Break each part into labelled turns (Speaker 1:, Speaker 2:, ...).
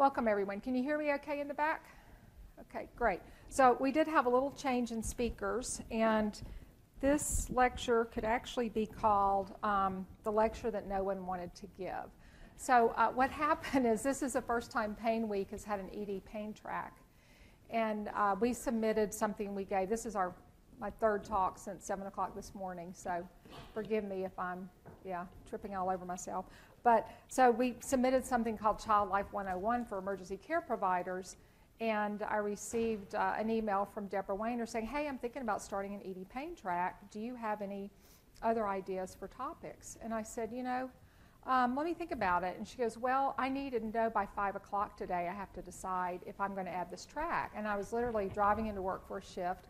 Speaker 1: Welcome, everyone. Can you hear me okay in the back? Okay, great. So we did have a little change in speakers, and this lecture could actually be called um, the lecture that no one wanted to give. So uh, what happened is this is the first time Pain Week has had an ED pain track, and uh, we submitted something we gave. This is our my third talk since seven o'clock this morning, so forgive me if I'm yeah tripping all over myself. But so we submitted something called Child Life 101 for emergency care providers. And I received uh, an email from Deborah Weiner saying, Hey, I'm thinking about starting an ED pain track. Do you have any other ideas for topics? And I said, You know, um, let me think about it. And she goes, Well, I need to know by 5 o'clock today. I have to decide if I'm going to add this track. And I was literally driving into work for a shift.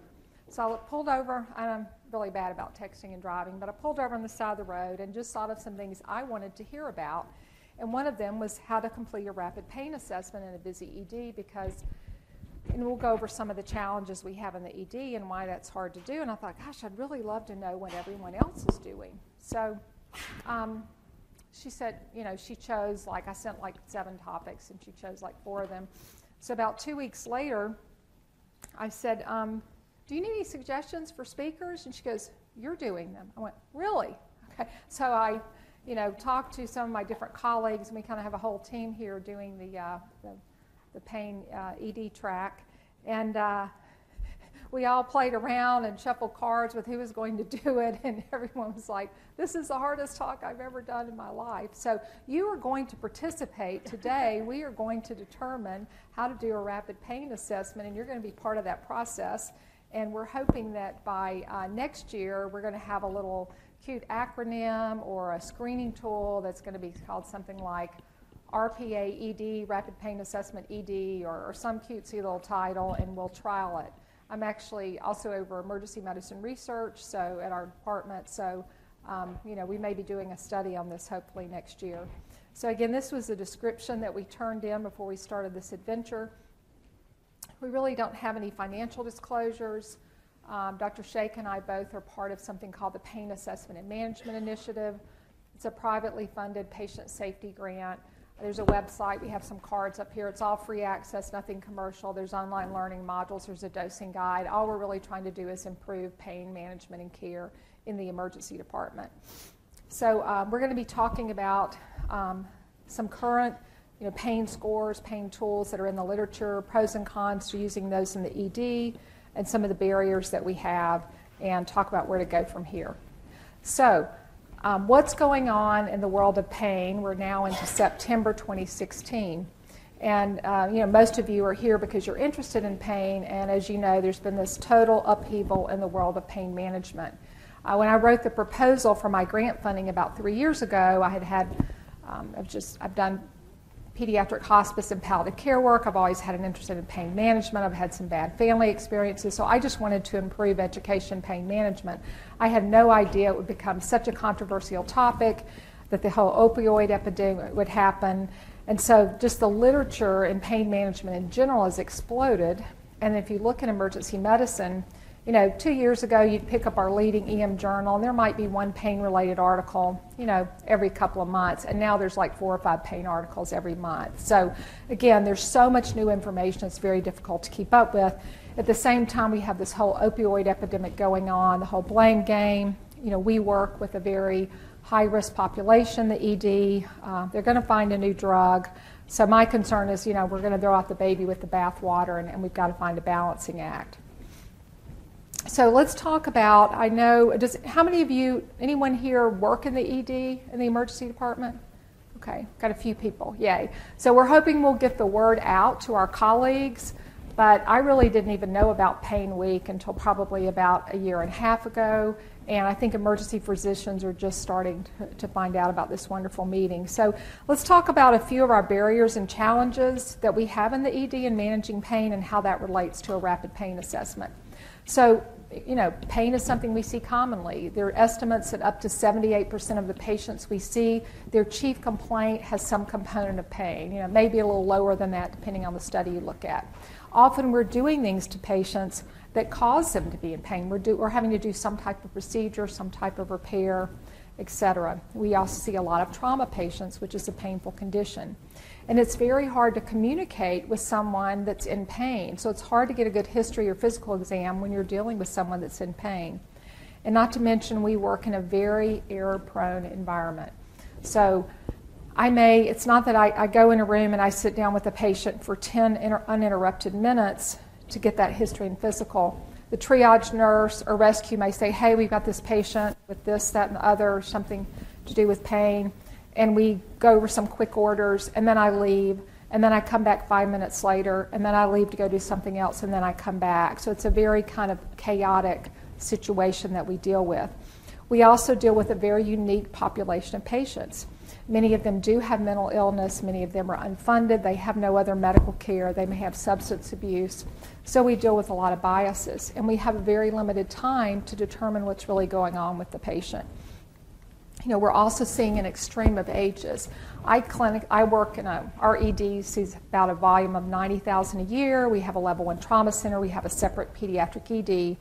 Speaker 1: So I pulled over. I'm really bad about texting and driving, but I pulled over on the side of the road and just thought of some things I wanted to hear about. And one of them was how to complete a rapid pain assessment in a busy ED because, and we'll go over some of the challenges we have in the ED and why that's hard to do. And I thought, gosh, I'd really love to know what everyone else is doing. So um, she said, you know, she chose, like, I sent like seven topics and she chose like four of them. So about two weeks later, I said, um, do you need any suggestions for speakers? And she goes, You're doing them. I went, Really? Okay. So I, you know, talked to some of my different colleagues, and we kind of have a whole team here doing the, uh, the, the, pain uh, ED track. And uh, we all played around and shuffled cards with who was going to do it, and everyone was like, This is the hardest talk I've ever done in my life. So, you are going to participate today. we are going to determine how to do a rapid pain assessment, and you're going to be part of that process. And we're hoping that by uh, next year, we're going to have a little cute acronym or a screening tool that's going to be called something like RPA ED, Rapid Pain Assessment ED, or, or some cutesy little title, and we'll trial it. I'm actually also over emergency medicine research, so at our department, so um, you know we may be doing a study on this hopefully next year. So again, this was a description that we turned in before we started this adventure. We really don't have any financial disclosures. Um, Dr. Shake and I both are part of something called the Pain Assessment and Management Initiative. It's a privately funded patient safety grant. There's a website. We have some cards up here. It's all free access, nothing commercial. There's online learning modules. There's a dosing guide. All we're really trying to do is improve pain management and care in the emergency department. So um, we're going to be talking about um, some current you know, pain scores, pain tools that are in the literature, pros and cons to using those in the ED, and some of the barriers that we have, and talk about where to go from here. So, um, what's going on in the world of pain? We're now into September 2016. And uh, you know, most of you are here because you're interested in pain, and as you know, there's been this total upheaval in the world of pain management. Uh, when I wrote the proposal for my grant funding about three years ago, I had had um, I've just I've done pediatric hospice and palliative care work. I've always had an interest in pain management. I've had some bad family experiences, so I just wanted to improve education pain management. I had no idea it would become such a controversial topic, that the whole opioid epidemic would happen. And so just the literature in pain management in general has exploded. And if you look at emergency medicine, you know, two years ago, you'd pick up our leading EM journal, and there might be one pain related article, you know, every couple of months. And now there's like four or five pain articles every month. So, again, there's so much new information, it's very difficult to keep up with. At the same time, we have this whole opioid epidemic going on, the whole blame game. You know, we work with a very high risk population, the ED. Uh, they're going to find a new drug. So, my concern is, you know, we're going to throw out the baby with the bathwater, and, and we've got to find a balancing act so let's talk about. I know. Does how many of you, anyone here, work in the ED in the emergency department? Okay, got a few people. Yay! So we're hoping we'll get the word out to our colleagues. But I really didn't even know about Pain Week until probably about a year and a half ago. And I think emergency physicians are just starting to, to, find out about this wonderful meeting. So let's talk about a few of our barriers and challenges that we have in the ED in managing pain and how that relates to a rapid pain assessment. So, you know, pain is something we see commonly. There are estimates that up to 78% of the patients we see, their chief complaint has some component of pain. You know, maybe a little lower than that depending on the study you look at. Often we're doing things to patients that cause them to be in pain. We're, do, we're having to do some type of procedure, some type of repair. Etc. We also see a lot of trauma patients, which is a painful condition. And it's very hard to communicate with someone that's in pain. So it's hard to get a good history or physical exam when you're dealing with someone that's in pain. And not to mention, we work in a very error prone environment. So I may, it's not that I, I, go in a room and I sit down with a patient for 10 inter, uninterrupted minutes to get that history and physical. The triage nurse or rescue may say, hey, we've got this patient with this, that, and the other, something to do with pain. And we go over some quick orders, and then I leave, and then I come back five minutes later, and then I leave to go do something else, and then I come back. So it's a very kind of chaotic situation that we deal with. We also deal with a very unique population of patients. Many of them do have mental illness, many of them are unfunded, they have no other medical care, they may have substance abuse. So we deal with a lot of biases, and we have a very limited time to determine what's really going on with the patient. You know, we're also seeing an extreme of ages. I clinic, I work in a, our ED sees about a volume of 90,000 a year. We have a level one trauma center. We have a separate pediatric ED,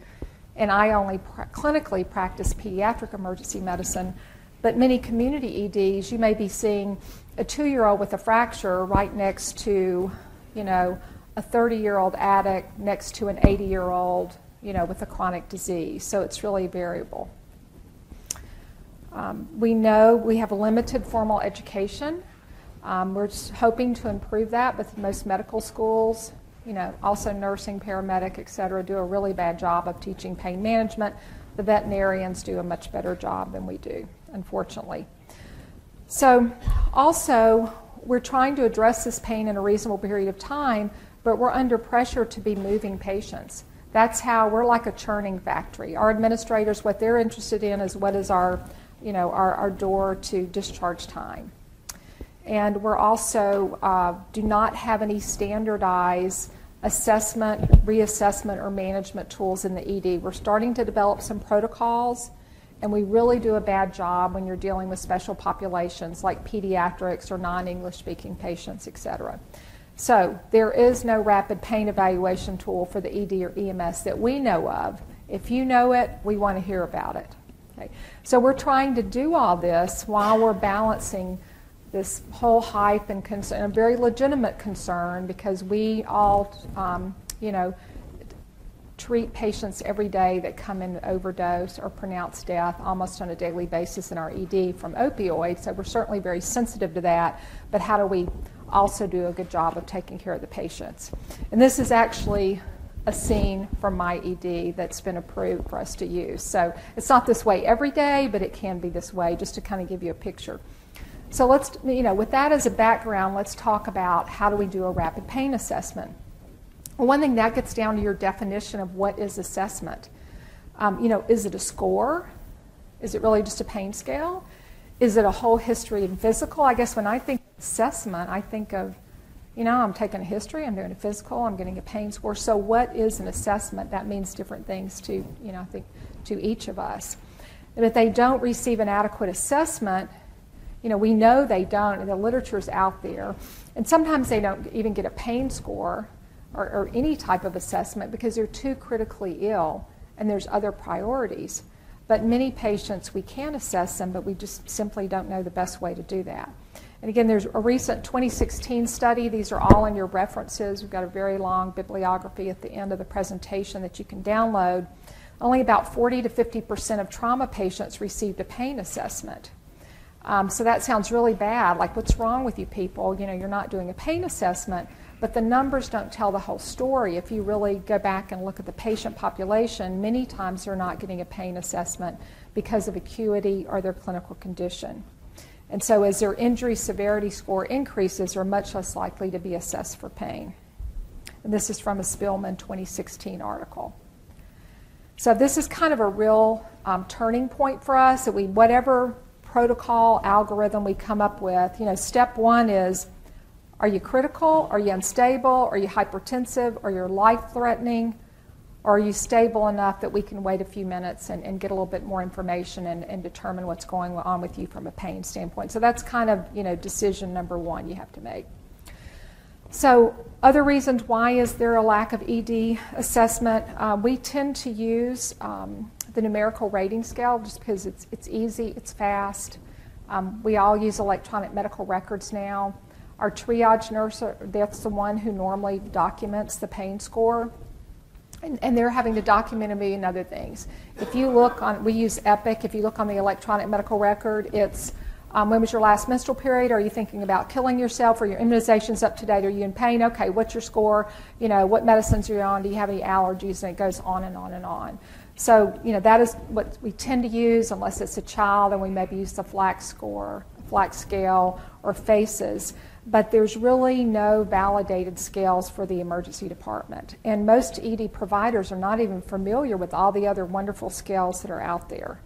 Speaker 1: and I only pr- clinically practice pediatric emergency medicine. But many community EDs, you may be seeing a two-year-old with a fracture right next to, you know, a 30-year-old addict next to an 80-year-old, you know, with a chronic disease. So it's really variable. Um, we know we have a limited formal education. Um, we're hoping to improve that, but most medical schools, you know, also nursing, paramedic, et cetera, do a really bad job of teaching pain management. The veterinarians do a much better job than we do unfortunately. So, also, we're trying to address this pain in a reasonable period of time, but we're under pressure to be moving patients. That's how we're like a churning factory. Our administrators, what they're interested in is what is our, you know, our, our door to discharge time. And we're also uh, do not have any standardized assessment, reassessment, or management tools in the ED. We're starting to develop some protocols and we really do a bad job when you're dealing with special populations like pediatrics or non English speaking patients, et cetera. So there is no rapid pain evaluation tool for the ED or EMS that we know of. If you know it, we want to hear about it. Okay. So we're trying to do all this while we're balancing this whole hype and, concern, a very legitimate concern because we all, um, you know, treat patients every day that come in overdose or pronounced death almost on a daily basis in our ED from opioids. So we're certainly very sensitive to that. But how do we also do a good job of taking care of the patients? And this is actually a scene from my ED that's been approved for us to use. So it's not this way every day, but it can be this way just to kind of give you a picture. So let's, you know, with that as a background, let's talk about how do we do a rapid pain assessment. Well, one thing that gets down to your definition of what is assessment. Um, you know, is it a score? Is it really just a pain scale? Is it a whole history and physical? I guess when I think assessment, I think of, you know, I'm taking a history, I'm doing a physical, I'm getting a pain score. So what is an assessment? That means different things to, you know, I think to each of us. And if they don't receive an adequate assessment, you know, we know they don't, the literature's out there. And sometimes they don't even get a pain score or, or any type of assessment because they're too critically ill and there's other priorities. But many patients, we can assess them, but we just simply don't know the best way to do that. And again, there's a recent 2016 study. These are all in your references. We've got a very long bibliography at the end of the presentation that you can download. Only about 40 to 50 percent of trauma patients received a pain assessment. Um, so that sounds really bad. Like, what's wrong with you people? You know, you're not doing a pain assessment. But the numbers don't tell the whole story. If you really go back and look at the patient population, many times they're not getting a pain assessment because of acuity or their clinical condition. And so, as their injury severity score increases, they're much less likely to be assessed for pain. And this is from a Spillman 2016 article. So, this is kind of a real um, turning point for us that we, whatever protocol algorithm we come up with, you know, step one is are you critical? Are you unstable? Are you hypertensive? Are you life threatening? Or are you stable enough that we can wait a few minutes and, and get a little bit more information and, and, determine what's going on with you from a pain standpoint? So that's kind of you know decision number one you have to make. So other reasons why is there a lack of ED assessment? Uh, we tend to use um, the numerical rating scale just because it's, it's easy, it's fast. Um, we all use electronic medical records now. Our triage nurse, uh, that's the one who normally documents the pain score. And, and, they're having to document a million other things. If you look on, we use Epic. If you look on the electronic medical record, it's um, when was your last menstrual period? Are you thinking about killing yourself? Are your immunizations up to date? Are you in pain? Okay, what's your score? You know, what medicines are you on? Do you have any allergies? And it goes on and on and on. So, you know, that is what we tend to use unless it's a child and we maybe use the FLACC score, FLACC scale, or FACES. But there's really no validated scales for the emergency department. And most ED providers are not even familiar with all the other wonderful scales that are out there.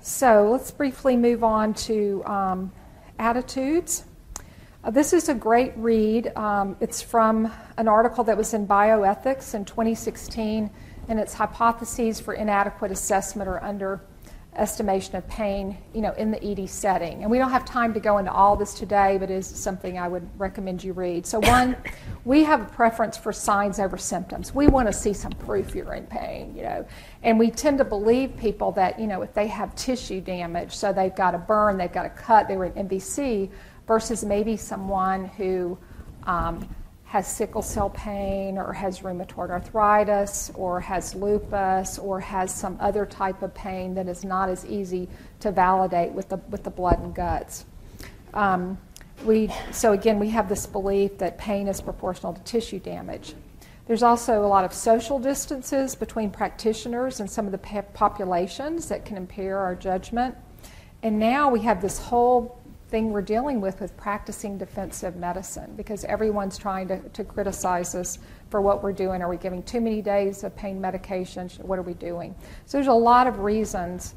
Speaker 1: So let's briefly move on to um, attitudes. Uh, this is a great read. Um, it's from an article that was in Bioethics in 2016 and its hypotheses for inadequate assessment or underestimation of pain, you know, in the ED setting. And we don't have time to go into all this today, but it is something I would recommend you read. So one, we have a preference for signs over symptoms. We want to see some proof you're in pain, you know. And we tend to believe people that, you know, if they have tissue damage, so they've got a burn, they've got a cut, they were in MVC, versus maybe someone who um, has sickle cell pain or has rheumatoid arthritis or has lupus or has some other type of pain that is not as easy to validate with the, with the blood and guts. Um, we, so again, we have this belief that pain is proportional to tissue damage. There's also a lot of social distances between practitioners and some of the populations that can impair our judgment. And now we have this whole thing we're dealing with with practicing defensive medicine because everyone's trying to, to criticize us for what we're doing. Are we giving too many days of pain medication? What are we doing? So there's a lot of reasons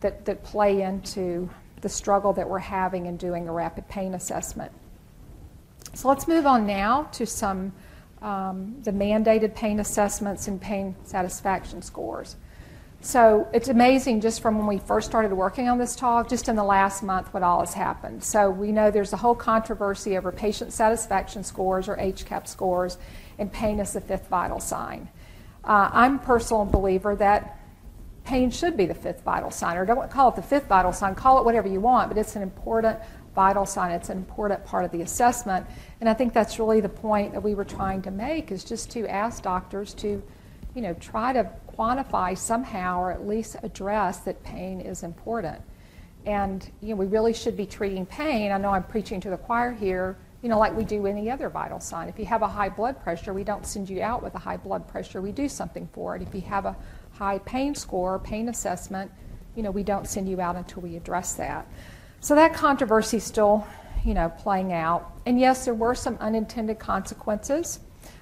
Speaker 1: that, that play into the struggle that we're having in doing a rapid pain assessment. So let's move on now to some um, the mandated pain assessments and pain satisfaction scores. So it's amazing just from when we first started working on this talk, just in the last month, what all has happened. So we know there's a whole controversy over patient satisfaction scores or HCAHPS scores, and pain is the fifth vital sign. Uh, I'm a personal believer that pain should be the fifth vital sign, or don't call it the fifth vital sign, call it whatever you want, but it's an important vital sign. It's an important part of the assessment. And I think that's really the point that we were trying to make is just to ask doctors to, you know, try to quantify somehow or at least address that pain is important. And you know, we really should be treating pain. I know I'm preaching to the choir here, you know, like we do any other vital sign. If you have a high blood pressure, we don't send you out with a high blood pressure. We do something for it. If you have a high pain score, pain assessment, you know, we don't send you out until we address that. So that controversy is still, you know, playing out. And yes, there were some unintended consequences.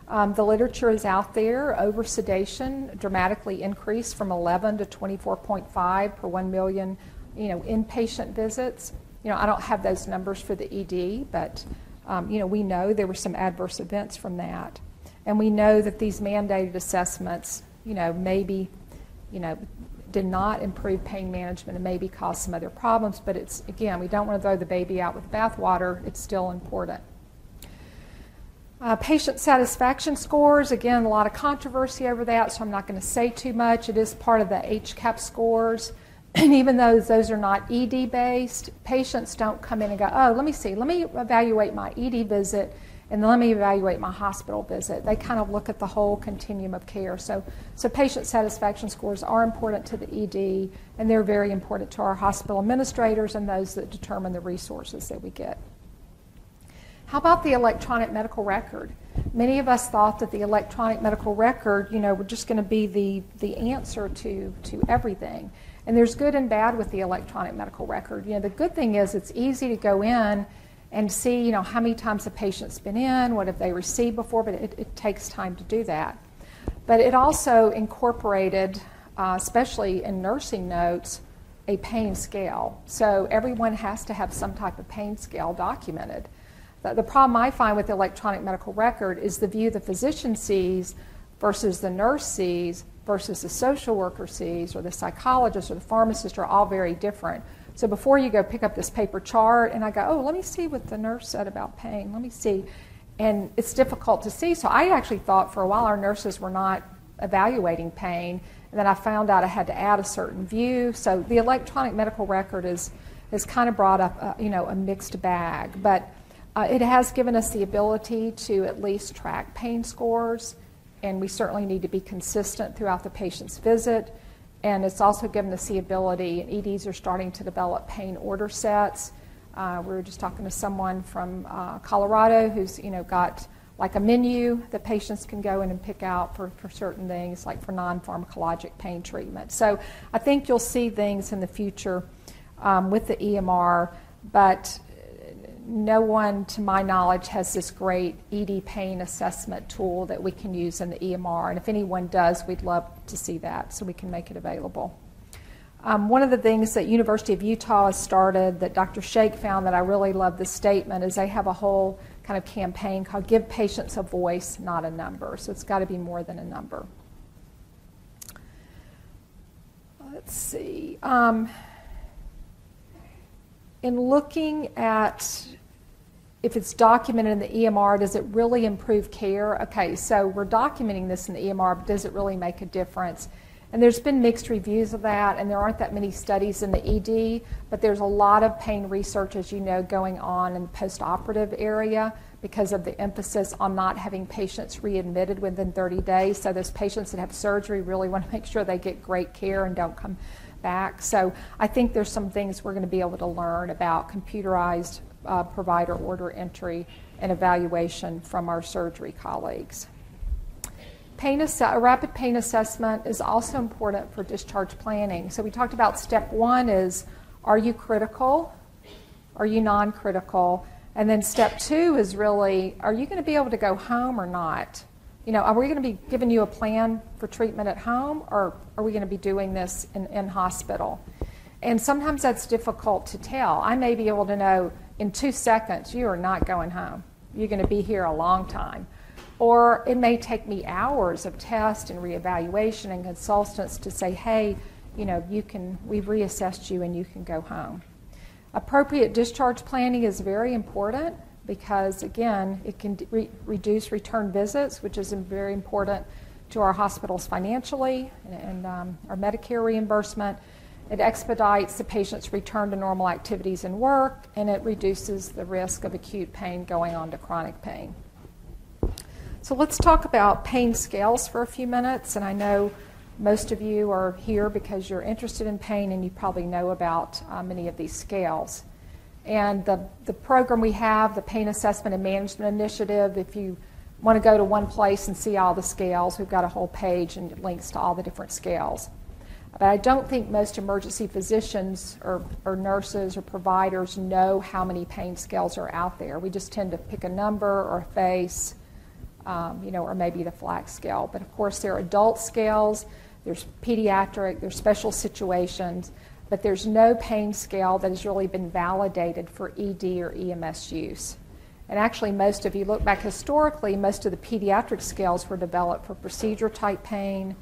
Speaker 1: Um, the literature is out there. Over sedation dramatically increased from 11 to 24.5 per 1 million, you know, inpatient visits. You know, I don't have those numbers for the ED, but um, you know, we know there were some adverse events from that, and we know that these mandated assessments, you know, maybe, you know, did not improve pain management and maybe caused some other problems. But it's again, we don't want to throw the baby out with the bathwater. It's still important. Uh, patient satisfaction scores, again, a lot of controversy over that, so I'm not going to say too much. It is part of the HCAHPS scores. And even though those are not ED based, patients don't come in and go, oh, let me see, let me evaluate my ED visit and then let me evaluate my hospital visit. They kind of look at the whole continuum of care. So, so patient satisfaction scores are important to the ED and they're very important to our hospital administrators and those that determine the resources that we get. How about the electronic medical record? Many of us thought that the electronic medical record, you know, were just going to be the, the answer to, to everything. And there's good and bad with the electronic medical record. You know, the good thing is it's easy to go in and see, you know, how many times a patient's been in, what have they received before, but it, it takes time to do that. But it also incorporated, uh, especially in nursing notes, a pain scale. So everyone has to have some type of pain scale documented. The, problem I find with the electronic medical record is the view the physician sees versus the nurse sees versus the social worker sees or the psychologist or the pharmacist are all very different. So before you go pick up this paper chart and I go, oh, let me see what the nurse said about pain. Let me see. And it's difficult to see. So I actually thought for a while our nurses were not evaluating pain and then I found out I had to add a certain view. So the electronic medical record is has kind of brought up a, you know a mixed bag, but uh, it has given us the ability to at least track pain scores, and we certainly need to be consistent throughout the patient's visit. And it's also given us the ability, and EDs are starting to develop pain order sets. Uh, we were just talking to someone from uh, Colorado who's you know got like a menu that patients can go in and pick out for, for certain things, like for non pharmacologic pain treatment. So I think you'll see things in the future um, with the EMR, but no one, to my knowledge, has this great ED pain assessment tool that we can use in the EMR. And if anyone does, we'd love to see that so we can make it available. Um, one of the things that University of Utah has started that Dr. Shake found that I really love this statement is they have a whole kind of campaign called Give Patients a Voice, Not a Number. So it's got to be more than a number. Let's see. Um, in looking at if it's documented in the EMR, does it really improve care? Okay, so we're documenting this in the EMR, but does it really make a difference? And there's been mixed reviews of that, and there aren't that many studies in the ED, but there's a lot of pain research, as you know, going on in the postoperative area because of the emphasis on not having patients readmitted within 30 days. So those patients that have surgery really want to make sure they get great care and don't come back. So I think there's some things we're going to be able to learn about computerized uh, provider order entry and evaluation from our surgery colleagues. Pain a rapid pain assessment is also important for discharge planning. So we talked about step one is are you critical? Are you non critical? And then step two is really are you going to be able to go home or not? You know, are we going to be giving you a plan for treatment at home or are we going to be doing this in, in hospital? And sometimes that's difficult to tell. I may be able to know in two seconds, you are not going home. You're going to be here a long time. Or it may take me hours of test and reevaluation and consultants to say, hey, you know, you can, we've reassessed you and you can go home. Appropriate discharge planning is very important because, again, it can re- reduce return visits, which is very important to our hospitals financially and, and um, our Medicare reimbursement. It expedites the patient's return to normal activities and work, and it reduces the risk of acute pain going on to chronic pain. So let's talk about pain scales for a few minutes. And I know most of you are here because you're interested in pain and you probably know about uh, many of these scales. And the, the program we have, the Pain Assessment and Management Initiative, if you want to go to one place and see all the scales, we've got a whole page and links to all the different scales. But I don't think most emergency physicians or, or nurses or providers know how many pain scales are out there. We just tend to pick a number or a face, um, you know, or maybe the FLACC scale. But of course, there are adult scales, there's pediatric, there's special situations, but there's no pain scale that has really been validated for ED or EMS use. And actually, most, if you look back historically, most of the pediatric scales were developed for procedure type pain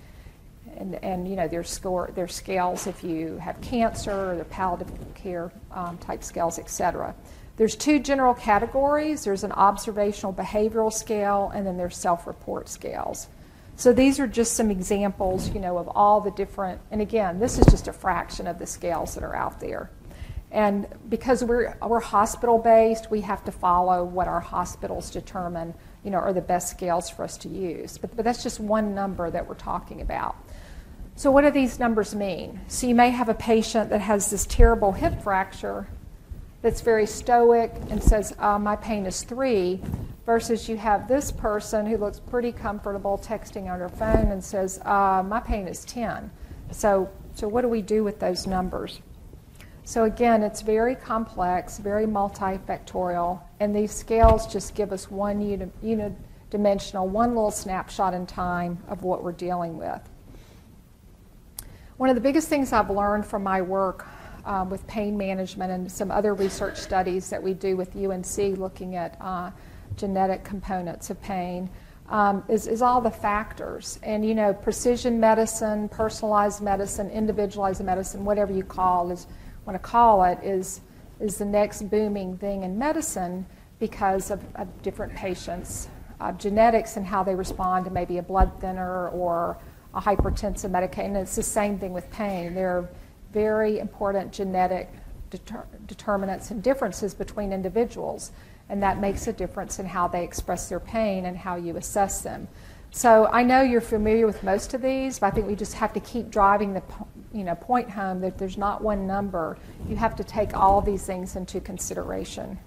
Speaker 1: and, and you know there's score there's scales if you have cancer, or the palliative care um, type scales, etc. There's two general categories. There's an observational behavioral scale, and then there's self-report scales. So these are just some examples, you know, of all the different. And again, this is just a fraction of the scales that are out there. And because we're we're hospital based, we have to follow what our hospitals determine, you know, are the best scales for us to use. But, but that's just one number that we're talking about. So, what do these numbers mean? So, you may have a patient that has this terrible hip fracture that's very stoic and says, uh, My pain is three, versus you have this person who looks pretty comfortable texting on her phone and says, uh, My pain is 10. So, so, what do we do with those numbers? So, again, it's very complex, very multifactorial, and these scales just give us one unidimensional, one little snapshot in time of what we're dealing with. One of the biggest things I've learned from my work um, with pain management and some other research studies that we do with UNC looking at uh, genetic components of pain um, is, is all the factors. And you know, precision medicine, personalized medicine, individualized medicine, whatever you call is want to call it, is is the next booming thing in medicine because of, of different patients' uh, genetics and how they respond to maybe a blood thinner or a hypertensive medication. And it's the same thing with pain. There are very important genetic deter- determinants and differences between individuals, and that makes a difference in how they express their pain and how you assess them. So I know you're familiar with most of these, but I think we just have to keep driving the you know, point home that there's not one number. You have to take all these things into consideration.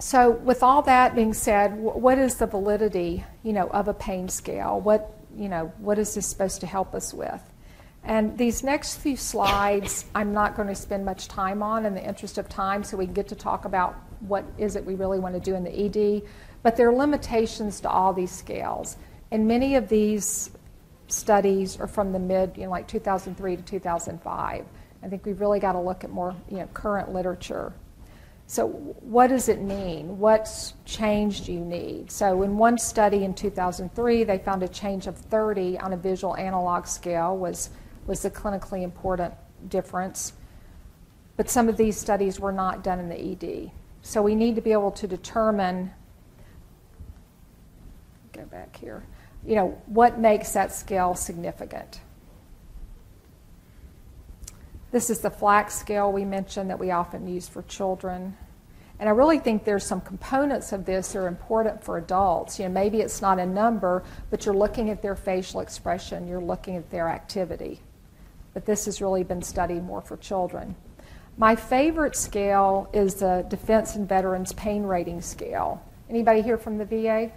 Speaker 1: So, with all that being said, what is the validity, you know, of a pain scale? What, you know, what is this supposed to help us with? And these next few slides, I'm not going to spend much time on in the interest of time, so we can get to talk about what is it we really want to do in the ED. But there are limitations to all these scales. And many of these studies are from the mid, you know, like 2003 to 2005. I think we've really got to look at more, you know, current literature. So, what does it mean? What's do you need? So, in one study in 2003, they found a change of 30 on a visual analog scale was was the clinically important difference. But some of these studies were not done in the ED. So we need to be able to determine, go back here, you know, what makes that scale significant. This is the FLACC scale we mentioned that we often use for children. And I really think there's some components of this that are important for adults. You know, maybe it's not a number, but you're looking at their facial expression, you're looking at their activity but this has really been studied more for children. My favorite scale is the Defense and Veterans Pain Rating Scale. Anybody here from the VA?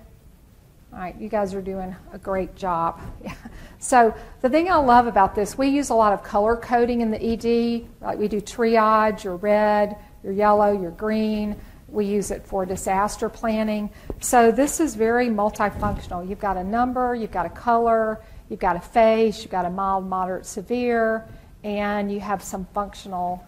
Speaker 1: All right, you guys are doing a great job. so the thing I love about this, we use a lot of color coding in the ED. Like we do triage, your red, your yellow, your green. We use it for disaster planning. So this is very multifunctional. You've got a number, you've got a color, You've got a face, you've got a mild, moderate, severe, and you have some functional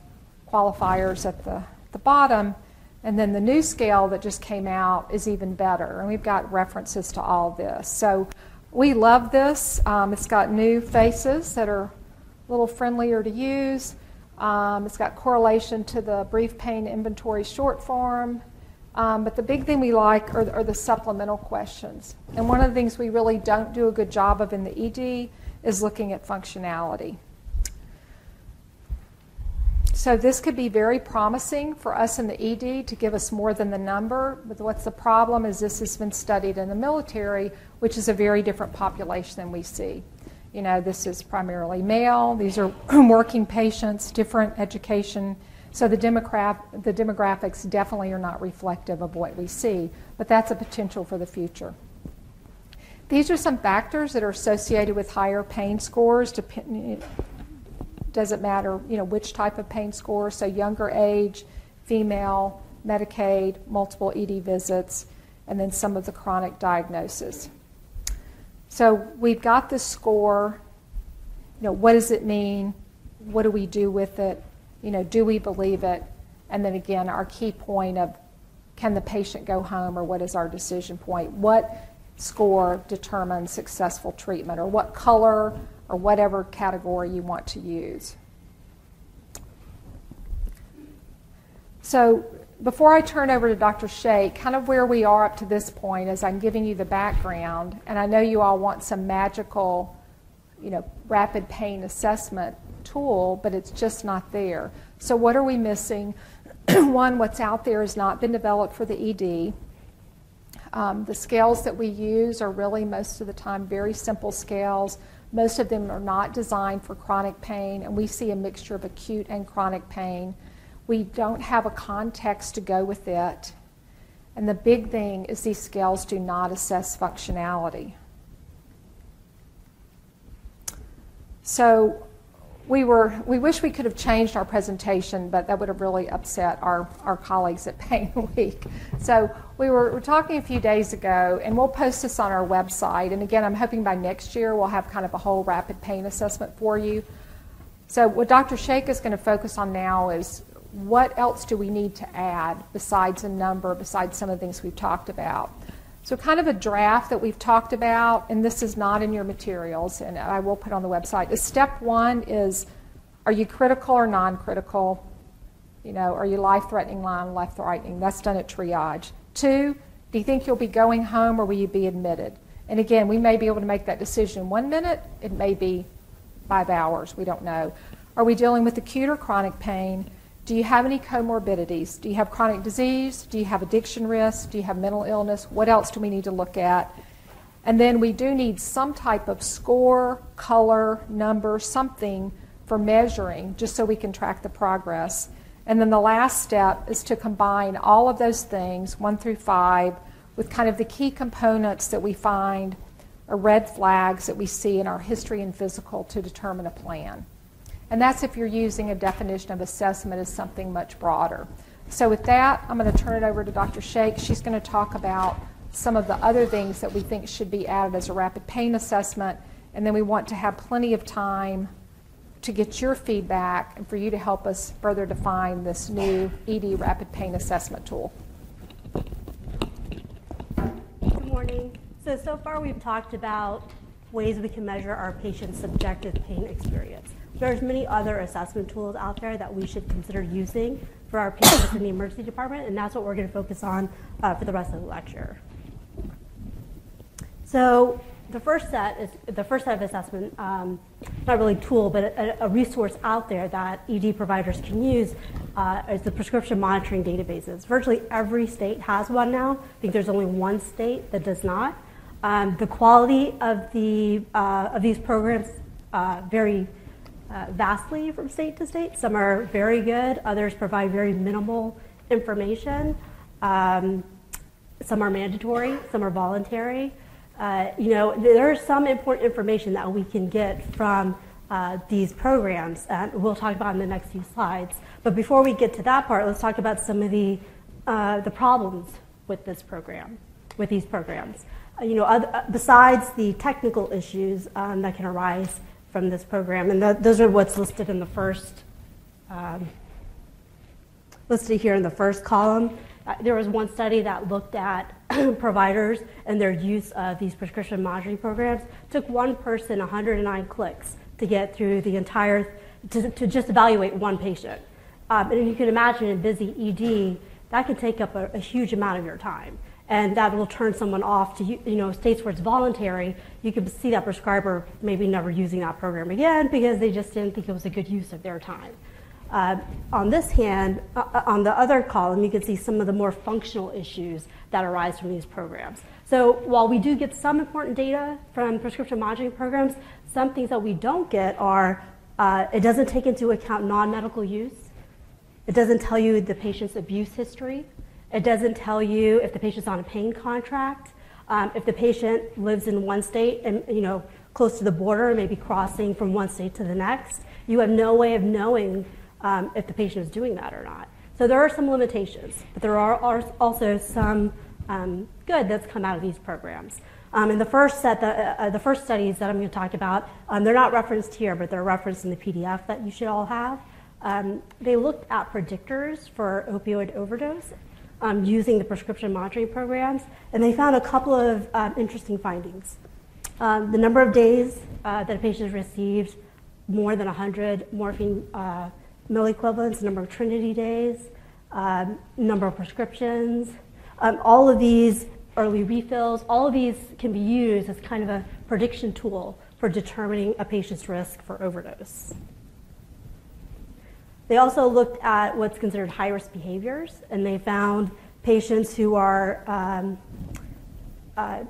Speaker 1: qualifiers at the, the bottom. And then the new scale that just came out is even better. And we've got references to all this. So we love this. Um, it's got new faces that are a little friendlier to use. Um, it's got correlation to the brief pain inventory short form. Um, but the big thing we like are, are, the supplemental questions. And one of the things we really don't do a good job of in the ED is looking at functionality. So this could be very promising for us in the ED to give us more than the number. But what's the problem is this has been studied in the military, which is a very different population than we see. You know, this is primarily male. These are working patients, different education so the, demograph- the demographics definitely are not reflective of what we see, but that's a potential for the future. These are some factors that are associated with higher pain scores. Dep- doesn't matter, you know, which type of pain score. So younger age, female, Medicaid, multiple ED visits, and then some of the chronic diagnosis. So we've got this score. You know, what does it mean? What do we do with it? you know, do we believe it? And then again, our key point of can the patient go home or what is our decision point? What score determines successful treatment or what color or whatever category you want to use. So before I turn over to Dr. Shea, kind of where we are up to this point is I'm giving you the background, and I know you all want some magical, you know, rapid pain assessment tool, but it's just not there. So, what are we missing? One, what's out there has not been developed for the ED. Um, the scales that we use are really most of the time very simple scales. Most of them are not designed for chronic pain, and we see a mixture of acute and chronic pain. We don't have a context to go with it. And the big thing is these scales do not assess functionality. So we were we wish we could have changed our presentation, but that would have really upset our, our colleagues at Pain Week. So we were, were talking a few days ago, and we'll post this on our website. And again, I'm hoping by next year we'll have kind of a whole rapid pain assessment for you. So what Dr. Shake is going to focus on now is what else do we need to add besides a number, besides some of the things we've talked about. So, kind of a draft that we've talked about, and this is not in your materials, and I will put on the website. Is step one is are you critical or non critical? You know, are you life threatening, non life threatening? That's done at triage. Two, do you think you'll be going home or will you be admitted? And again, we may be able to make that decision in one minute, it may be five hours, we don't know. Are we dealing with acute or chronic pain? Do you have any comorbidities? Do you have chronic disease? Do you have addiction risk? Do you have mental illness? What else do we need to look at? And then we do need some type of score, color, number, something for measuring, just so we can track the progress. And then the last step is to combine all of those things, one through five, with kind of the key components that we find are red flags that we see in our history and physical to determine a plan. And that's if you're using a definition of assessment as something much broader. So with that, I'm going to turn it over to Dr. Shake. She's going to talk about some of the other things that we think should be added as a rapid pain assessment. And then we want to have plenty of time to get your feedback and for you to help us further define this new ED rapid pain assessment tool.
Speaker 2: Good morning. So, so far we've talked about ways we can measure our patient's subjective pain experience. There's many other assessment tools out there that we should consider using for our patients in the emergency department, and that's what we're going to focus on uh, for the rest of the lecture. So the first set is the first set of assessment, um, not really tool, but a, a, resource out there that ED providers can use uh, is the prescription monitoring databases. Virtually every state has one now. I think there's only one state that does not. Um, the quality of the uh, of these programs uh, uh, vastly from state to state. Some are very good, others provide very minimal information. Um, some are mandatory, some are voluntary. Uh, you know, there's some important information that we can get from uh, these programs, and we'll talk about in the next few slides. But before we get to that part, let's talk about some of the, uh, the problems with this program, with these programs. Uh, you know, other, uh, besides the technical issues um, that can arise from this program, and th- those are what's listed in the first, um, listed here in the first column. Uh, there was one study that looked at providers and their use of these prescription monitoring programs. Took one person 109 clicks to get through the entire, to, to just evaluate one patient. Um, and you can imagine in busy ED, that can take up a, a, huge amount of your time. And that will turn someone off to, you know, states where it's voluntary. You can see that prescriber maybe never using that program again because they just didn't think it was a good use of their time. Uh, on this hand, uh, uh, on the other column, you can see some of the more functional issues that arise from these programs. So while we do get some important data from prescription monitoring programs, some things that we don't get are uh, it doesn't take into account non-medical use. It doesn't tell you the patient's abuse history. It doesn't tell you if the patient's on a pain contract, um, if the patient lives in one state and you know close to the border, maybe crossing from one state to the next. You have no way of knowing um, if the patient is doing that or not. So there are some limitations, but there are also some um, good that's come out of these programs. Um, and the first set, the, uh, the first studies that I'm going to talk about, um, they're not referenced here, but they're referenced in the PDF that you should all have. Um, they looked at predictors for opioid overdose um, using the prescription monitoring programs, and they found a couple of um, interesting findings. Um, the number of days uh, that a patient received more than 100 morphine uh, milliequivalents, number of Trinity days, um, number of prescriptions. Um, all of these early refills, all of these can be used as kind of a prediction tool for determining a patient's risk for overdose. They also looked at what's considered high risk behaviors, and they found patients who are um, uh,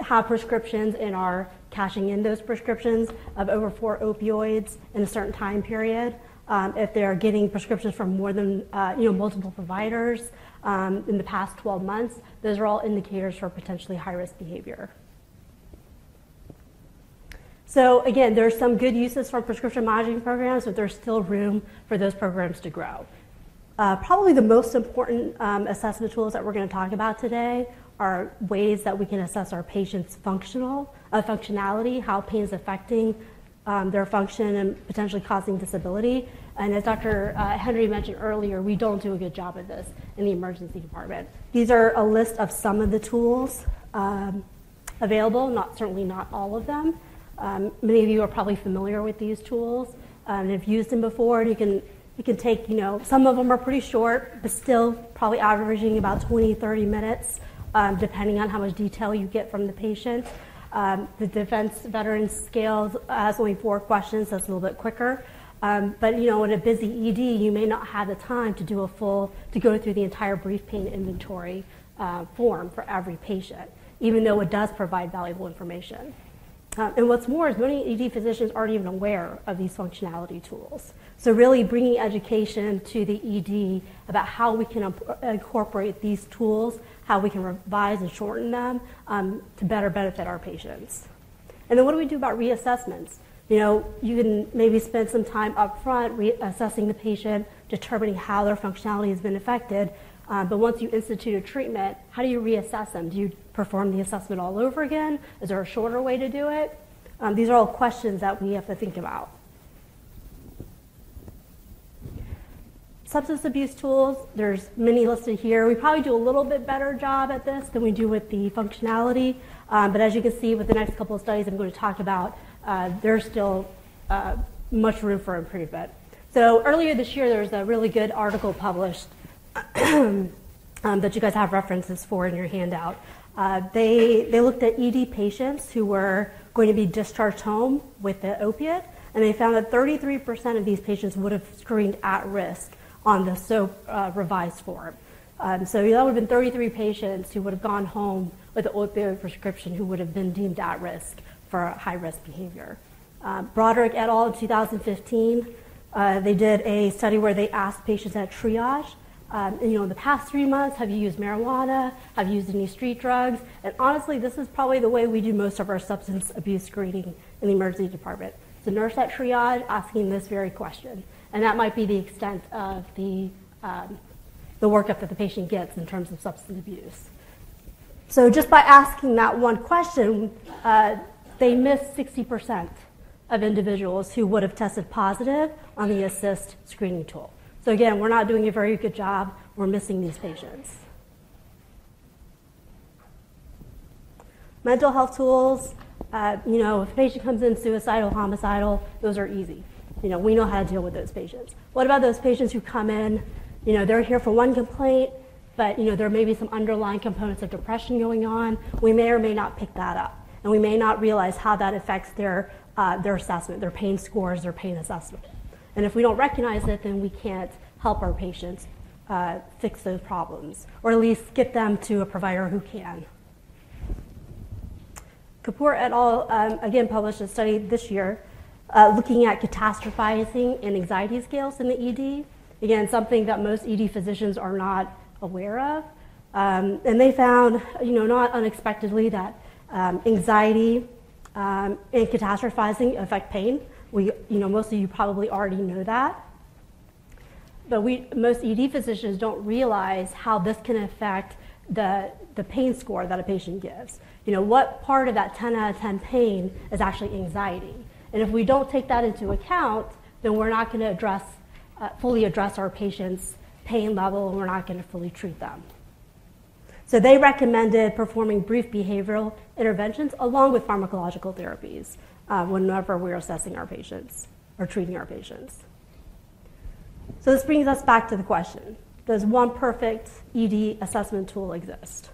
Speaker 2: have prescriptions and are cashing in those prescriptions of over four opioids in a certain time period um, if they're getting prescriptions from more than uh, you know multiple providers um, in the past 12 months, those are all indicators for potentially high-risk behavior. So again, there's some good uses for prescription monitoring programs, but there's still room for those programs to grow. Uh, probably the most important um, assessment tools that we're going to talk about today are ways that we can assess our patients' functional uh, functionality, how pain is affecting um, their function and potentially causing disability. And as Dr. Uh, Hendry mentioned earlier, we don't do a good job of this in the emergency department. These are a list of some of the tools um, available, not certainly not all of them. Um, many of you are probably familiar with these tools and have used them before. And you can you can take, you know, some of them are pretty short, but still probably averaging about 20, 30 minutes um, depending on how much detail you get from the patient. Um, the defense veterans scale has only four questions, so it's a little bit quicker. Um, but you know, in a busy ED, you may not have the time to do a full to go through the entire brief pain inventory uh, form for every patient, even though it does provide valuable information. Uh, and what's more is many ED physicians aren't even aware of these functionality tools. So really bringing education to the ED about how we can incorporate these tools, how we can revise and shorten them um, to better benefit our patients. And then what do we do about reassessments? You know, you can maybe spend some time up front reassessing the patient, determining how their functionality has been affected. Um, but once you institute a treatment, how do you reassess them? Do you perform the assessment all over again? Is there a shorter way to do it? Um, these are all questions that we have to think about. Substance abuse tools, there's many listed here. We probably do a little bit better job at this than we do with the functionality. Um, but as you can see with the next couple of studies I'm going to talk about, uh, there's still uh, much room for improvement. So earlier this year, there was a really good article published um, that you guys have references for in your handout. Uh, they, they looked at ED patients who were going to be discharged home with the opiate, and they found that 33% of these patients would have screened at risk on the SOAPP uh, revised form. Um, so that would have been 33 patients who would have gone home with an opioid prescription who would have been deemed at risk for high risk behavior. Uh, Broderick et al. in 2015, uh, they did a study where they asked patients at triage, um, you know, in the past three months, have you used marijuana? Have you used any street drugs? And honestly, this is probably the way we do most of our substance abuse screening in the emergency department. A nurse at triage asking this very question. And that might be the extent of the, um, the workup that the patient gets in terms of substance abuse. So just by asking that one question, uh, they missed 60% of individuals who would have tested positive on the ASSIST screening tool. So again, we're not doing a very good job. We're missing these patients. Mental health tools, uh, you know, if a patient comes in suicidal, homicidal, those are easy. You know, we know how to deal with those patients. What about those patients who come in, you know, they're here for one complaint, but, you know, there may be some underlying components of depression going on. We may or may not pick that up and we may not realize how that affects their, uh, their assessment, their pain scores, their pain assessment. And if we don't recognize it, then we can't help our patients uh, fix those problems, or at least get them to a provider who can. Kapoor et al. Um, again published a study this year uh, looking at catastrophizing and anxiety scales in the ED. Again, something that most ED physicians are not aware of. Um, and they found, you know, not unexpectedly, that um, anxiety, um, and catastrophizing affect pain. We, you know, most of you probably already know that. But we, most ED physicians don't realize how this can affect the, the pain score that a patient gives. You know, what part of that 10 out of 10 pain is actually anxiety? And if we don't take that into account, then we're not going to address, uh, fully address our patient's pain level and we're not going to fully treat them. So they recommended performing brief behavioral interventions along with pharmacological therapies whenever we're assessing our patients or treating our patients. So this brings us back to the question Does one perfect ED assessment tool exist?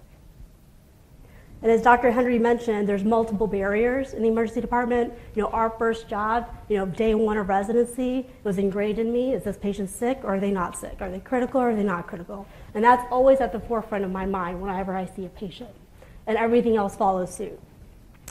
Speaker 2: And as Dr. Hendry mentioned, there's multiple barriers in the emergency department. You know, our first job, you know, day one of residency was ingrained in me. Is this patient sick or are they not sick? Are they critical or are they not critical? And that's always at the forefront of my mind whenever I see a patient. And everything else follows suit.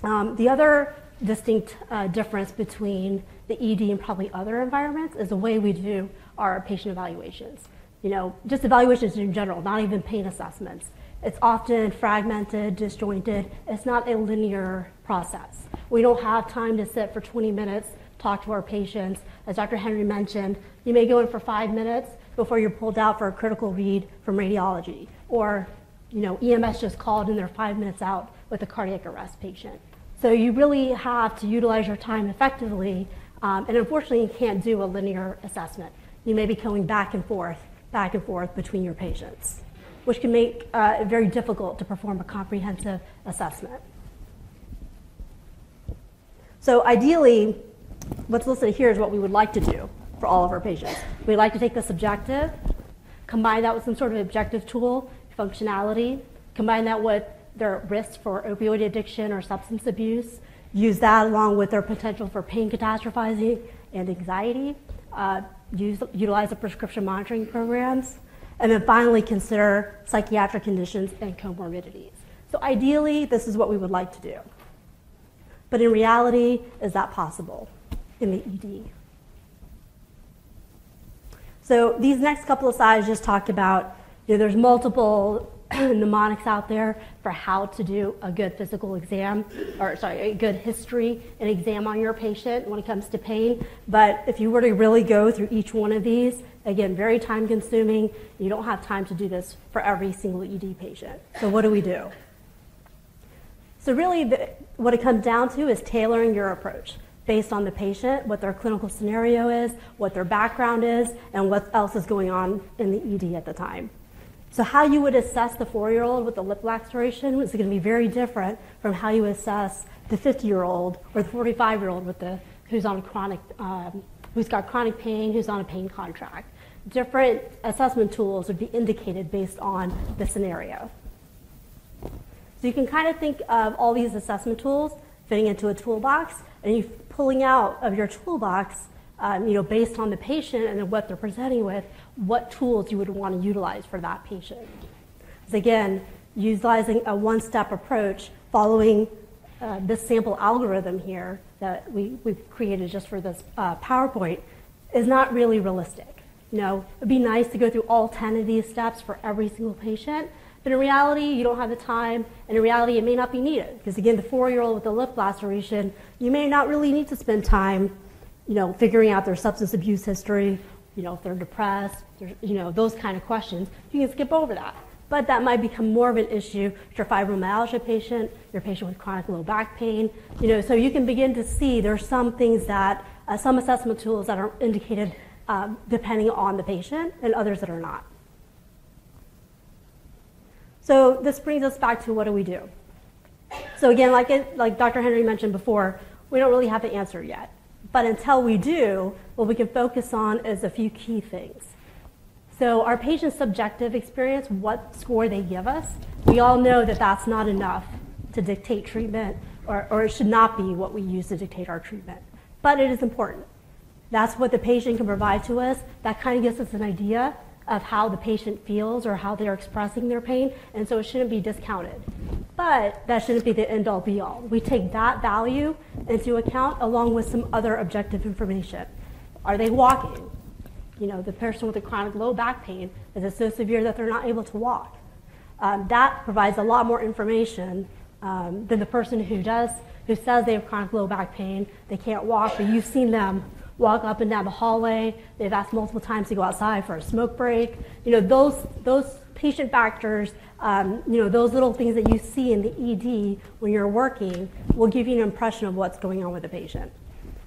Speaker 2: Um, the other distinct uh, difference between the ED and probably other environments is the way we do our patient evaluations. You know, just evaluations in general, not even pain assessments. It's often fragmented, disjointed. It's not a linear process. We don't have time to sit for 20 minutes, talk to our patients. As Dr. Hendry mentioned, you may go in for five minutes before you're pulled out for a critical read from radiology. Or, you know, EMS just called and they're five minutes out with a cardiac arrest patient. So you really have to utilize your time effectively. Um, and unfortunately, you can't do a linear assessment. You may be going back and forth, back and forth between your patients which can make uh, it very difficult to perform a comprehensive assessment. So ideally, what's listed here is what we would like to do for all of our patients. We'd like to take the subjective, combine that with some sort of objective tool, functionality, combine that with their risk for opioid addiction or substance abuse, use that along with their potential for pain catastrophizing and anxiety, uh, use, utilize the prescription monitoring programs, and then finally consider psychiatric conditions and comorbidities. So ideally, this is what we would like to do. But in reality, is that possible in the ED? So these next couple of slides just talk about, you know, there's multiple mnemonics out there for how to do a good physical exam, or sorry, a good history and exam on your patient when it comes to pain. But if you were to really go through each one of these, again, very time consuming. You don't have time to do this for every single ED patient. So what do we do? So really, the, what it comes down to is tailoring your approach based on the patient, what their clinical scenario is, what their background is, and what else is going on in the ED at the time. So how you would assess the four-year-old with the lip laceration is going to be very different from how you assess the 50-year-old or the 45-year-old with the who's on chronic, um, who's got chronic pain, who's on a pain contract. Different assessment tools would be indicated based on the scenario. So you can kind of think of all these assessment tools fitting into a toolbox, and you pulling out of your toolbox, um, you know, based on the patient and what they're presenting with, what tools you would want to utilize for that patient. So again, utilizing a one-step approach, following uh, this sample algorithm here that we, we've created just for this uh, PowerPoint, is not really realistic. You know, it'd be nice to go through all 10 of these steps for every single patient, but in reality, you don't have the time, and in reality, it may not be needed. Because again, the four-year-old with the lip laceration, you may not really need to spend time, you know, figuring out their substance abuse history, you know, if they're depressed, you know, those kind of questions. You can skip over that. But that might become more of an issue for your fibromyalgia patient, your patient with chronic low back pain. You know, so you can begin to see there's some things that, uh, some assessment tools that are indicated um, depending on the patient, and others that are not. So this brings us back to what do we do? So again, like, it, like Dr. Hendry mentioned before, we don't really have the answer yet. But until we do, what we can focus on is a few key things. So our patient's subjective experience, what score they give us, we all know that that's not enough to dictate treatment, or, or it should not be what we use to dictate our treatment. But it is important. That's what the patient can provide to us. That kind of gives us an idea of how the patient feels or how they're expressing their pain, and so it shouldn't be discounted. But that shouldn't be the end all be all. We take that value into account along with some other objective information. Are they walking? You know, the person with the chronic low back pain is it so severe that they're not able to walk? Um, that provides a lot more information um, than the person who does, who says they have chronic low back pain, they can't walk, but you've seen them walk up and down the hallway. They've asked multiple times to go outside for a smoke break. You know, those, those patient factors, um, you know, those little things that you see in the ED when you're working will give you an impression of what's going on with the patient.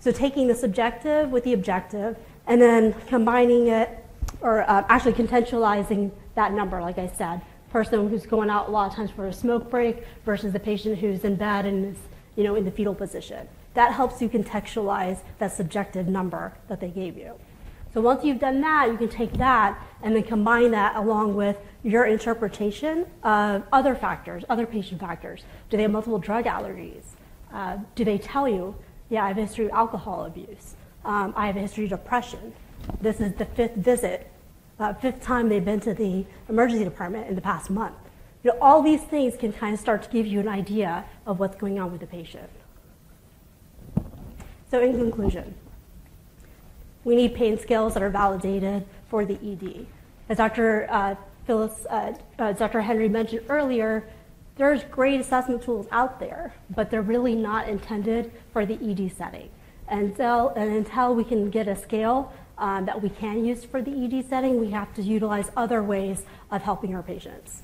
Speaker 2: So taking the subjective with the objective and then combining it or uh, actually contextualizing that number, like I said, person who's going out a lot of times for a smoke break versus the patient who's in bed and is, you know, in the fetal position that helps you contextualize that subjective number that they gave you. So once you've done that, you can take that and then combine that along with your interpretation of other factors, other patient factors. Do they have multiple drug allergies? Uh, do they tell you, yeah, I have a history of alcohol abuse. Um, I have a history of depression. This is the fifth visit, uh, fifth time they've been to the emergency department in the past month. You know, all these things can kind of start to give you an idea of what's going on with the patient. So, in conclusion, we need pain scales that are validated for the ED. As Dr. Uh, Phyllis, uh, uh, Dr. Hendry mentioned earlier, there's great assessment tools out there, but they're really not intended for the ED setting. And, so, and until we can get a scale um, that we can use for the ED setting, we have to utilize other ways of helping our patients.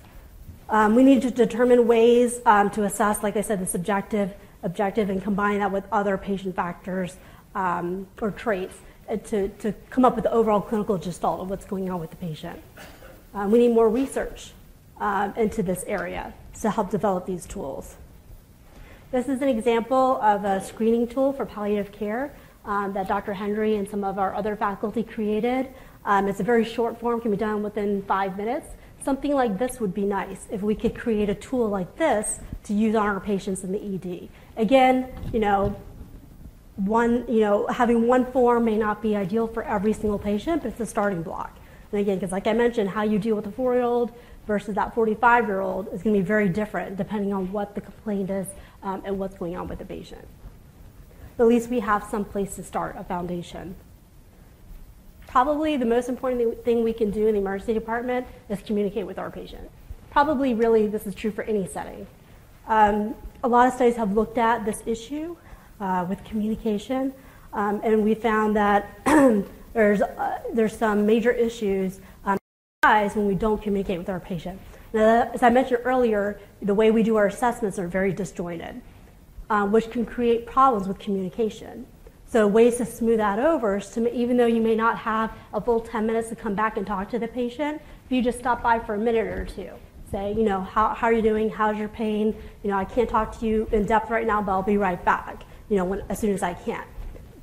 Speaker 2: Um, we need to determine ways um, to assess, like I said, the subjective objective and combine that with other patient factors um, or traits to, to come up with the overall clinical gestalt of what's going on with the patient. Um, we need more research um, into this area to help develop these tools. This is an example of a screening tool for palliative care um, that Dr. Hendry and some of our other faculty created. Um, it's a very short form, can be done within five minutes. something like this would be nice if we could create a tool like this to use on our patients in the ED. Again, you know, one, you know, having one form may not be ideal for every single patient, but it's a starting block. And again, because like I mentioned, how you deal with a four-year-old versus that 45-year-old is going to be very different depending on what the complaint is um, and what's going on with the patient. But at least we have some place to start, a foundation. Probably the most important thing we can do in the emergency department is communicate with our patient. Probably, really, this is true for any setting. Um, a lot of studies have looked at this issue uh, with communication, um, and we found that there's, uh, there's some major issues um, when we don't communicate with our patient. Now, as I mentioned earlier, the way we do our assessments are very disjointed, uh, which can create problems with communication. So ways to smooth that over is to, even though you may not have a full 10 minutes to come back and talk to the patient, if you just stop by for a minute or two, say, you know, how, how are you doing? How's your pain? You know, I can't talk to you in depth right now, but I'll be right back, you know, when, as soon as I can.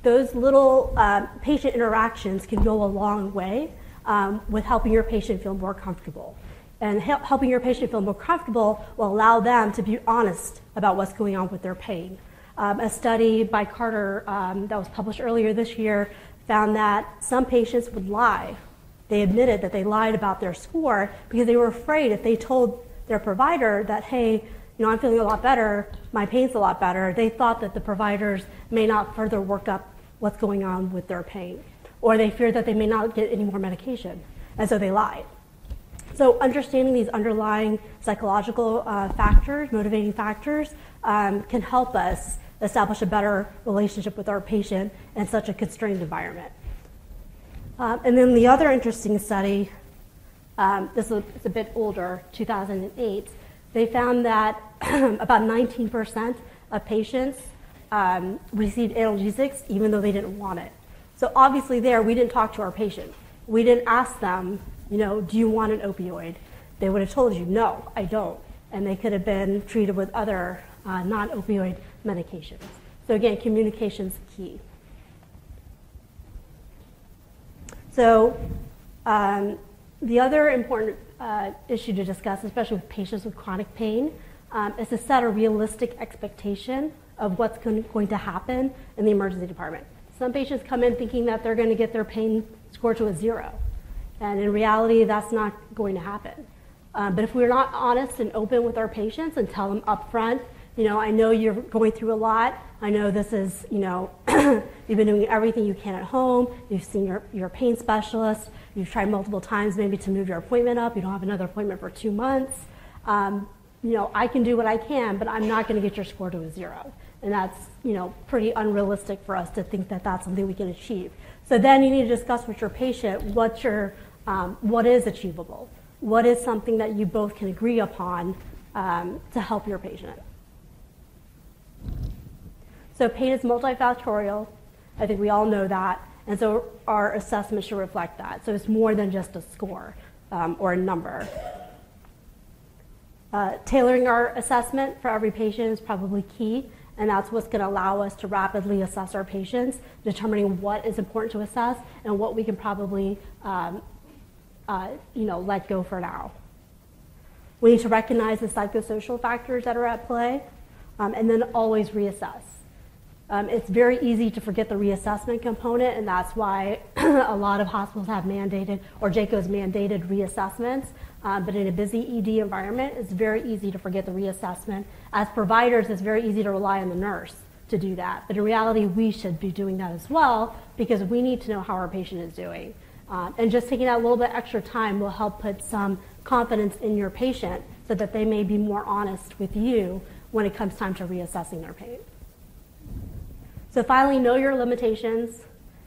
Speaker 2: Those little uh, patient interactions can go a long way um, with helping your patient feel more comfortable. And help, helping your patient feel more comfortable will allow them to be honest about what's going on with their pain. Um, a study by Carter um, that was published earlier this year found that some patients would lie. They admitted that they lied about their score because they were afraid if they told their provider that, hey, you know, I'm feeling a lot better, my pain's a lot better, they thought that the providers may not further work up what's going on with their pain. Or they feared that they may not get any more medication, and so they lied. So, understanding these underlying psychological uh, factors, motivating factors, um, can help us establish a better relationship with our patient in such a constrained environment. Um, and then the other interesting study, um, this is a bit older, 2008, they found that about 19% of patients um, received analgesics even though they didn't want it. So obviously there, we didn't talk to our patient. We didn't ask them, you know, do you want an opioid? They would have told you, no, I don't. And they could have been treated with other uh, non-opioid medications. So again, communication is key. So um, the other important uh, issue to discuss, especially with patients with chronic pain, um, is to set a realistic expectation of what's going to happen in the emergency department. Some patients come in thinking that they're going to get their pain score to a zero. And in reality, that's not going to happen. Um, but if we're not honest and open with our patients and tell them upfront you know, I know you're going through a lot. I know this is, you know, you've been doing everything you can at home. You've seen your, your pain specialist. You've tried multiple times maybe to move your appointment up. You don't have another appointment for two months. Um, you know, I can do what I can, but I'm not going to get your score to a zero. And that's, you know, pretty unrealistic for us to think that that's something we can achieve. So then you need to discuss with your patient what's your, um, what is achievable. What is something that you both can agree upon um, to help your patient. So pain is multifactorial. I think we all know that. And so our assessment should reflect that. So it's more than just a score um, or a number. Uh, tailoring our assessment for every patient is probably key, and that's what's going to allow us to rapidly assess our patients, determining what is important to assess and what we can probably, um, uh, you know, let go for now. We need to recognize the psychosocial factors that are at play, um, and then always reassess. Um, it's very easy to forget the reassessment component, and that's why a lot of hospitals have mandated, or JCAHO's mandated reassessments. Um, but in a busy ED environment, it's very easy to forget the reassessment. As providers, it's very easy to rely on the nurse to do that. But in reality, we should be doing that as well because we need to know how our patient is doing. Um, and just taking that little bit extra time will help put some confidence in your patient so that they may be more honest with you when it comes time to reassessing their pain. So finally, know your limitations.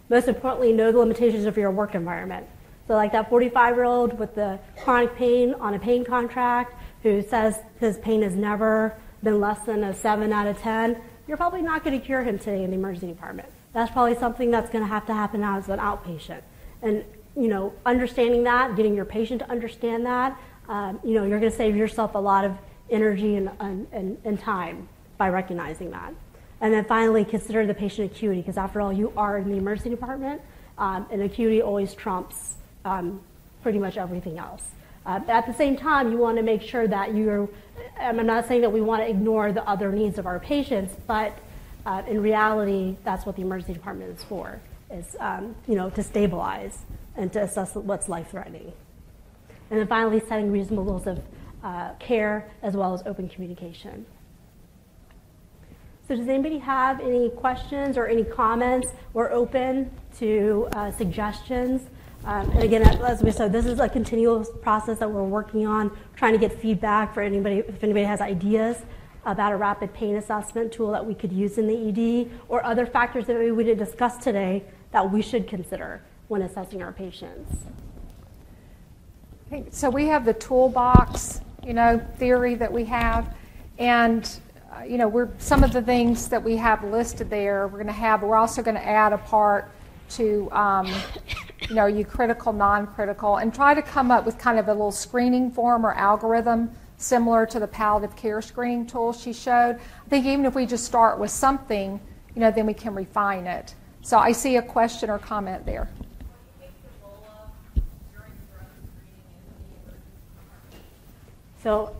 Speaker 2: Most importantly, know the limitations of your work environment. So like that 45-year-old with the chronic pain on a pain contract who says his pain has never been less than a 7 out of 10, you're probably not going to cure him today in the emergency department. That's probably something that's going to have to happen as an outpatient. And, you know, understanding that, getting your patient to understand that, um, you know, you're going to save yourself a lot of energy and, and, and time by recognizing that. And then finally, consider the patient acuity, because after all, you are in the emergency department, um, and acuity always trumps um, pretty much everything else. Uh, at the same time, you want to make sure that you're, I'm not saying that we want to ignore the other needs of our patients, but uh, in reality, that's what the emergency department is for, is, um, you know, to stabilize and to assess what's life-threatening. And then finally, setting reasonable levels of uh, care as well as open communication. So does anybody have any questions or any comments? We're open to uh, suggestions. Um, and again, as we said, this is a continuous process that we're working on, trying to get feedback for anybody, if anybody has ideas about a rapid pain assessment tool that we could use in the ED or other factors that we didn't discuss today that we should consider when assessing our patients.
Speaker 1: So we have the toolbox, you know, theory that we have, and uh, you know, we're some of the things that we have listed there. We're going to have. We're also going to add a part to, um, you know, you critical, non-critical, and try to come up with kind of a little screening form or algorithm similar to the palliative care screening tool she showed. I think even if we just start with something, you know, then we can refine it. So I see a question or comment there.
Speaker 2: So,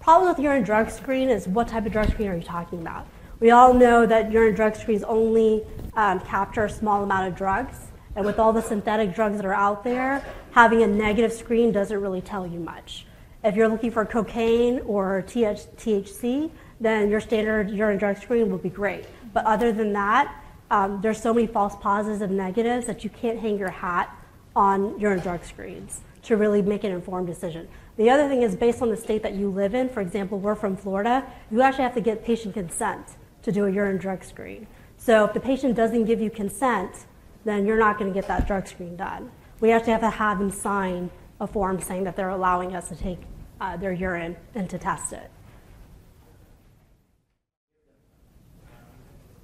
Speaker 2: problem with urine drug screen is what type of drug screen are you talking about? We all know that urine drug screens only um, capture a small amount of drugs, and with all the synthetic drugs that are out there, having a negative screen doesn't really tell you much. If you're looking for cocaine or THC, then your standard urine drug screen will be great. But other than that, um, there's so many false positives and negatives that you can't hang your hat on urine drug screens to really make an informed decision. The other thing is based on the state that you live in. For example, we're from Florida. You actually have to get patient consent to do a urine drug screen. So if the patient doesn't give you consent, then you're not going to get that drug screen done. We actually have to have them sign a form saying that they're allowing us to take uh, their urine and to test it.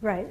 Speaker 2: Right.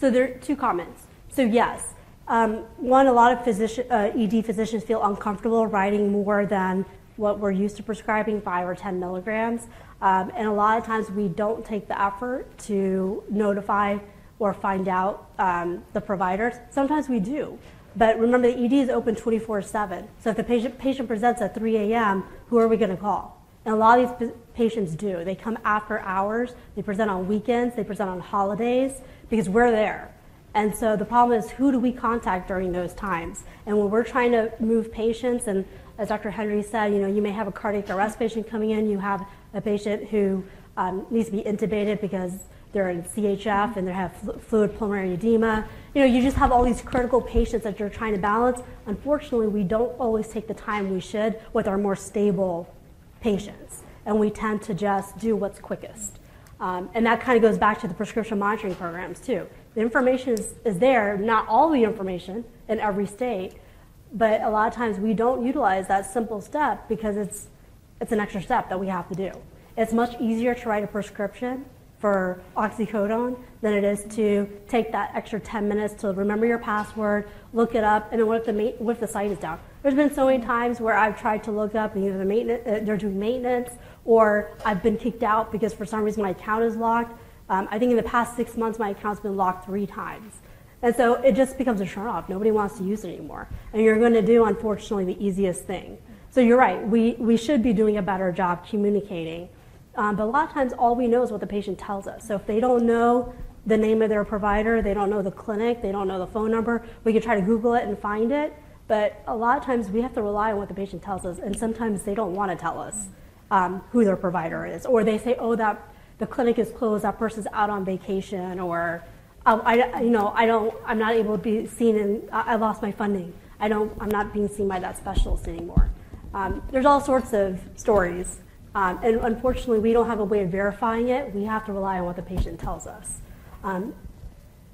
Speaker 2: So there are two comments. So yes, um, one, a lot of physician, uh, ED physicians feel uncomfortable writing more than what we're used to prescribing, five or 10 milligrams. Um, and a lot of times we don't take the effort to notify or find out um, the providers. Sometimes we do. But remember, the ED is open 24 7. So if the patient, patient presents at 3 a.m., who are we going to call? And a lot of these patients do. They come after hours, they present on weekends, they present on holidays because we're there. And so the problem is who do we contact during those times? And when we're trying to move patients and as Dr. Hendry said, you know, you may have a cardiac arrest patient coming in, you have a patient who um, needs to be intubated because they're in CHF and they have fluid pulmonary edema. You know, you just have all these critical patients that you're trying to balance. Unfortunately, we don't always take the time we should with our more stable patients, and we tend to just do what's quickest. Um, and that kind of goes back to the prescription monitoring programs, too. The information is, is there, not all the information in every state, but a lot of times we don't utilize that simple step because it's, it's an extra step that we have to do. It's much easier to write a prescription for oxycodone than it is to take that extra 10 minutes to remember your password, look it up, and then what if the, ma- what if the site is down? There's been so many times where I've tried to look up and either the maintenance, uh, they're doing maintenance or I've been kicked out because for some reason my account is locked. Um, I think in the past six months my account's been locked three times. And so it just becomes a turnoff. Nobody wants to use it anymore. And you're going to do, unfortunately, the easiest thing. So you're right. We, we should be doing a better job communicating. Um, but a lot of times, all we know is what the patient tells us. So if they don't know the name of their provider, they don't know the clinic, they don't know the phone number, we can try to Google it and find it. But a lot of times, we have to rely on what the patient tells us. And sometimes they don't want to tell us um, who their provider is. Or they say, oh, that the clinic is closed, that person's out on vacation, or I, you know, I don't, I'm not able to be seen in, I lost my funding. I don't, I'm not being seen by that specialist anymore. Um, there's all sorts of stories. Um, and unfortunately, we don't have a way of verifying it. We have to rely on what the patient tells us. Um,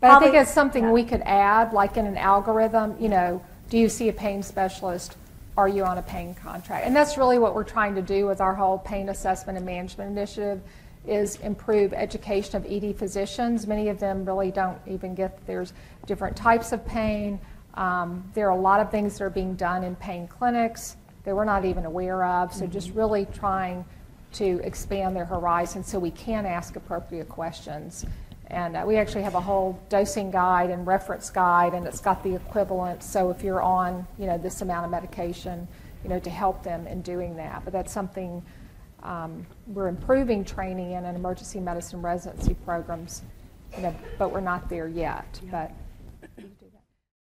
Speaker 1: but probably, I think it's something yeah. we could add, like in an algorithm, you know, do you see a pain specialist? Are you on a pain contract? And that's really what we're trying to do with our whole pain assessment and management initiative is improve education of ED physicians. Many of them really don't even get there's different types of pain. Um, there are a lot of things that are being done in pain clinics that we're not even aware of. So mm-hmm. just really trying to expand their horizon so we can ask appropriate questions. And uh, we actually have a whole dosing guide and reference guide, and it's got the equivalent. So if you're on, you know, this amount of medication, you know, to help them in doing that. But that's something um, we're improving training in emergency medicine residency programs, you know, but we're not there yet. But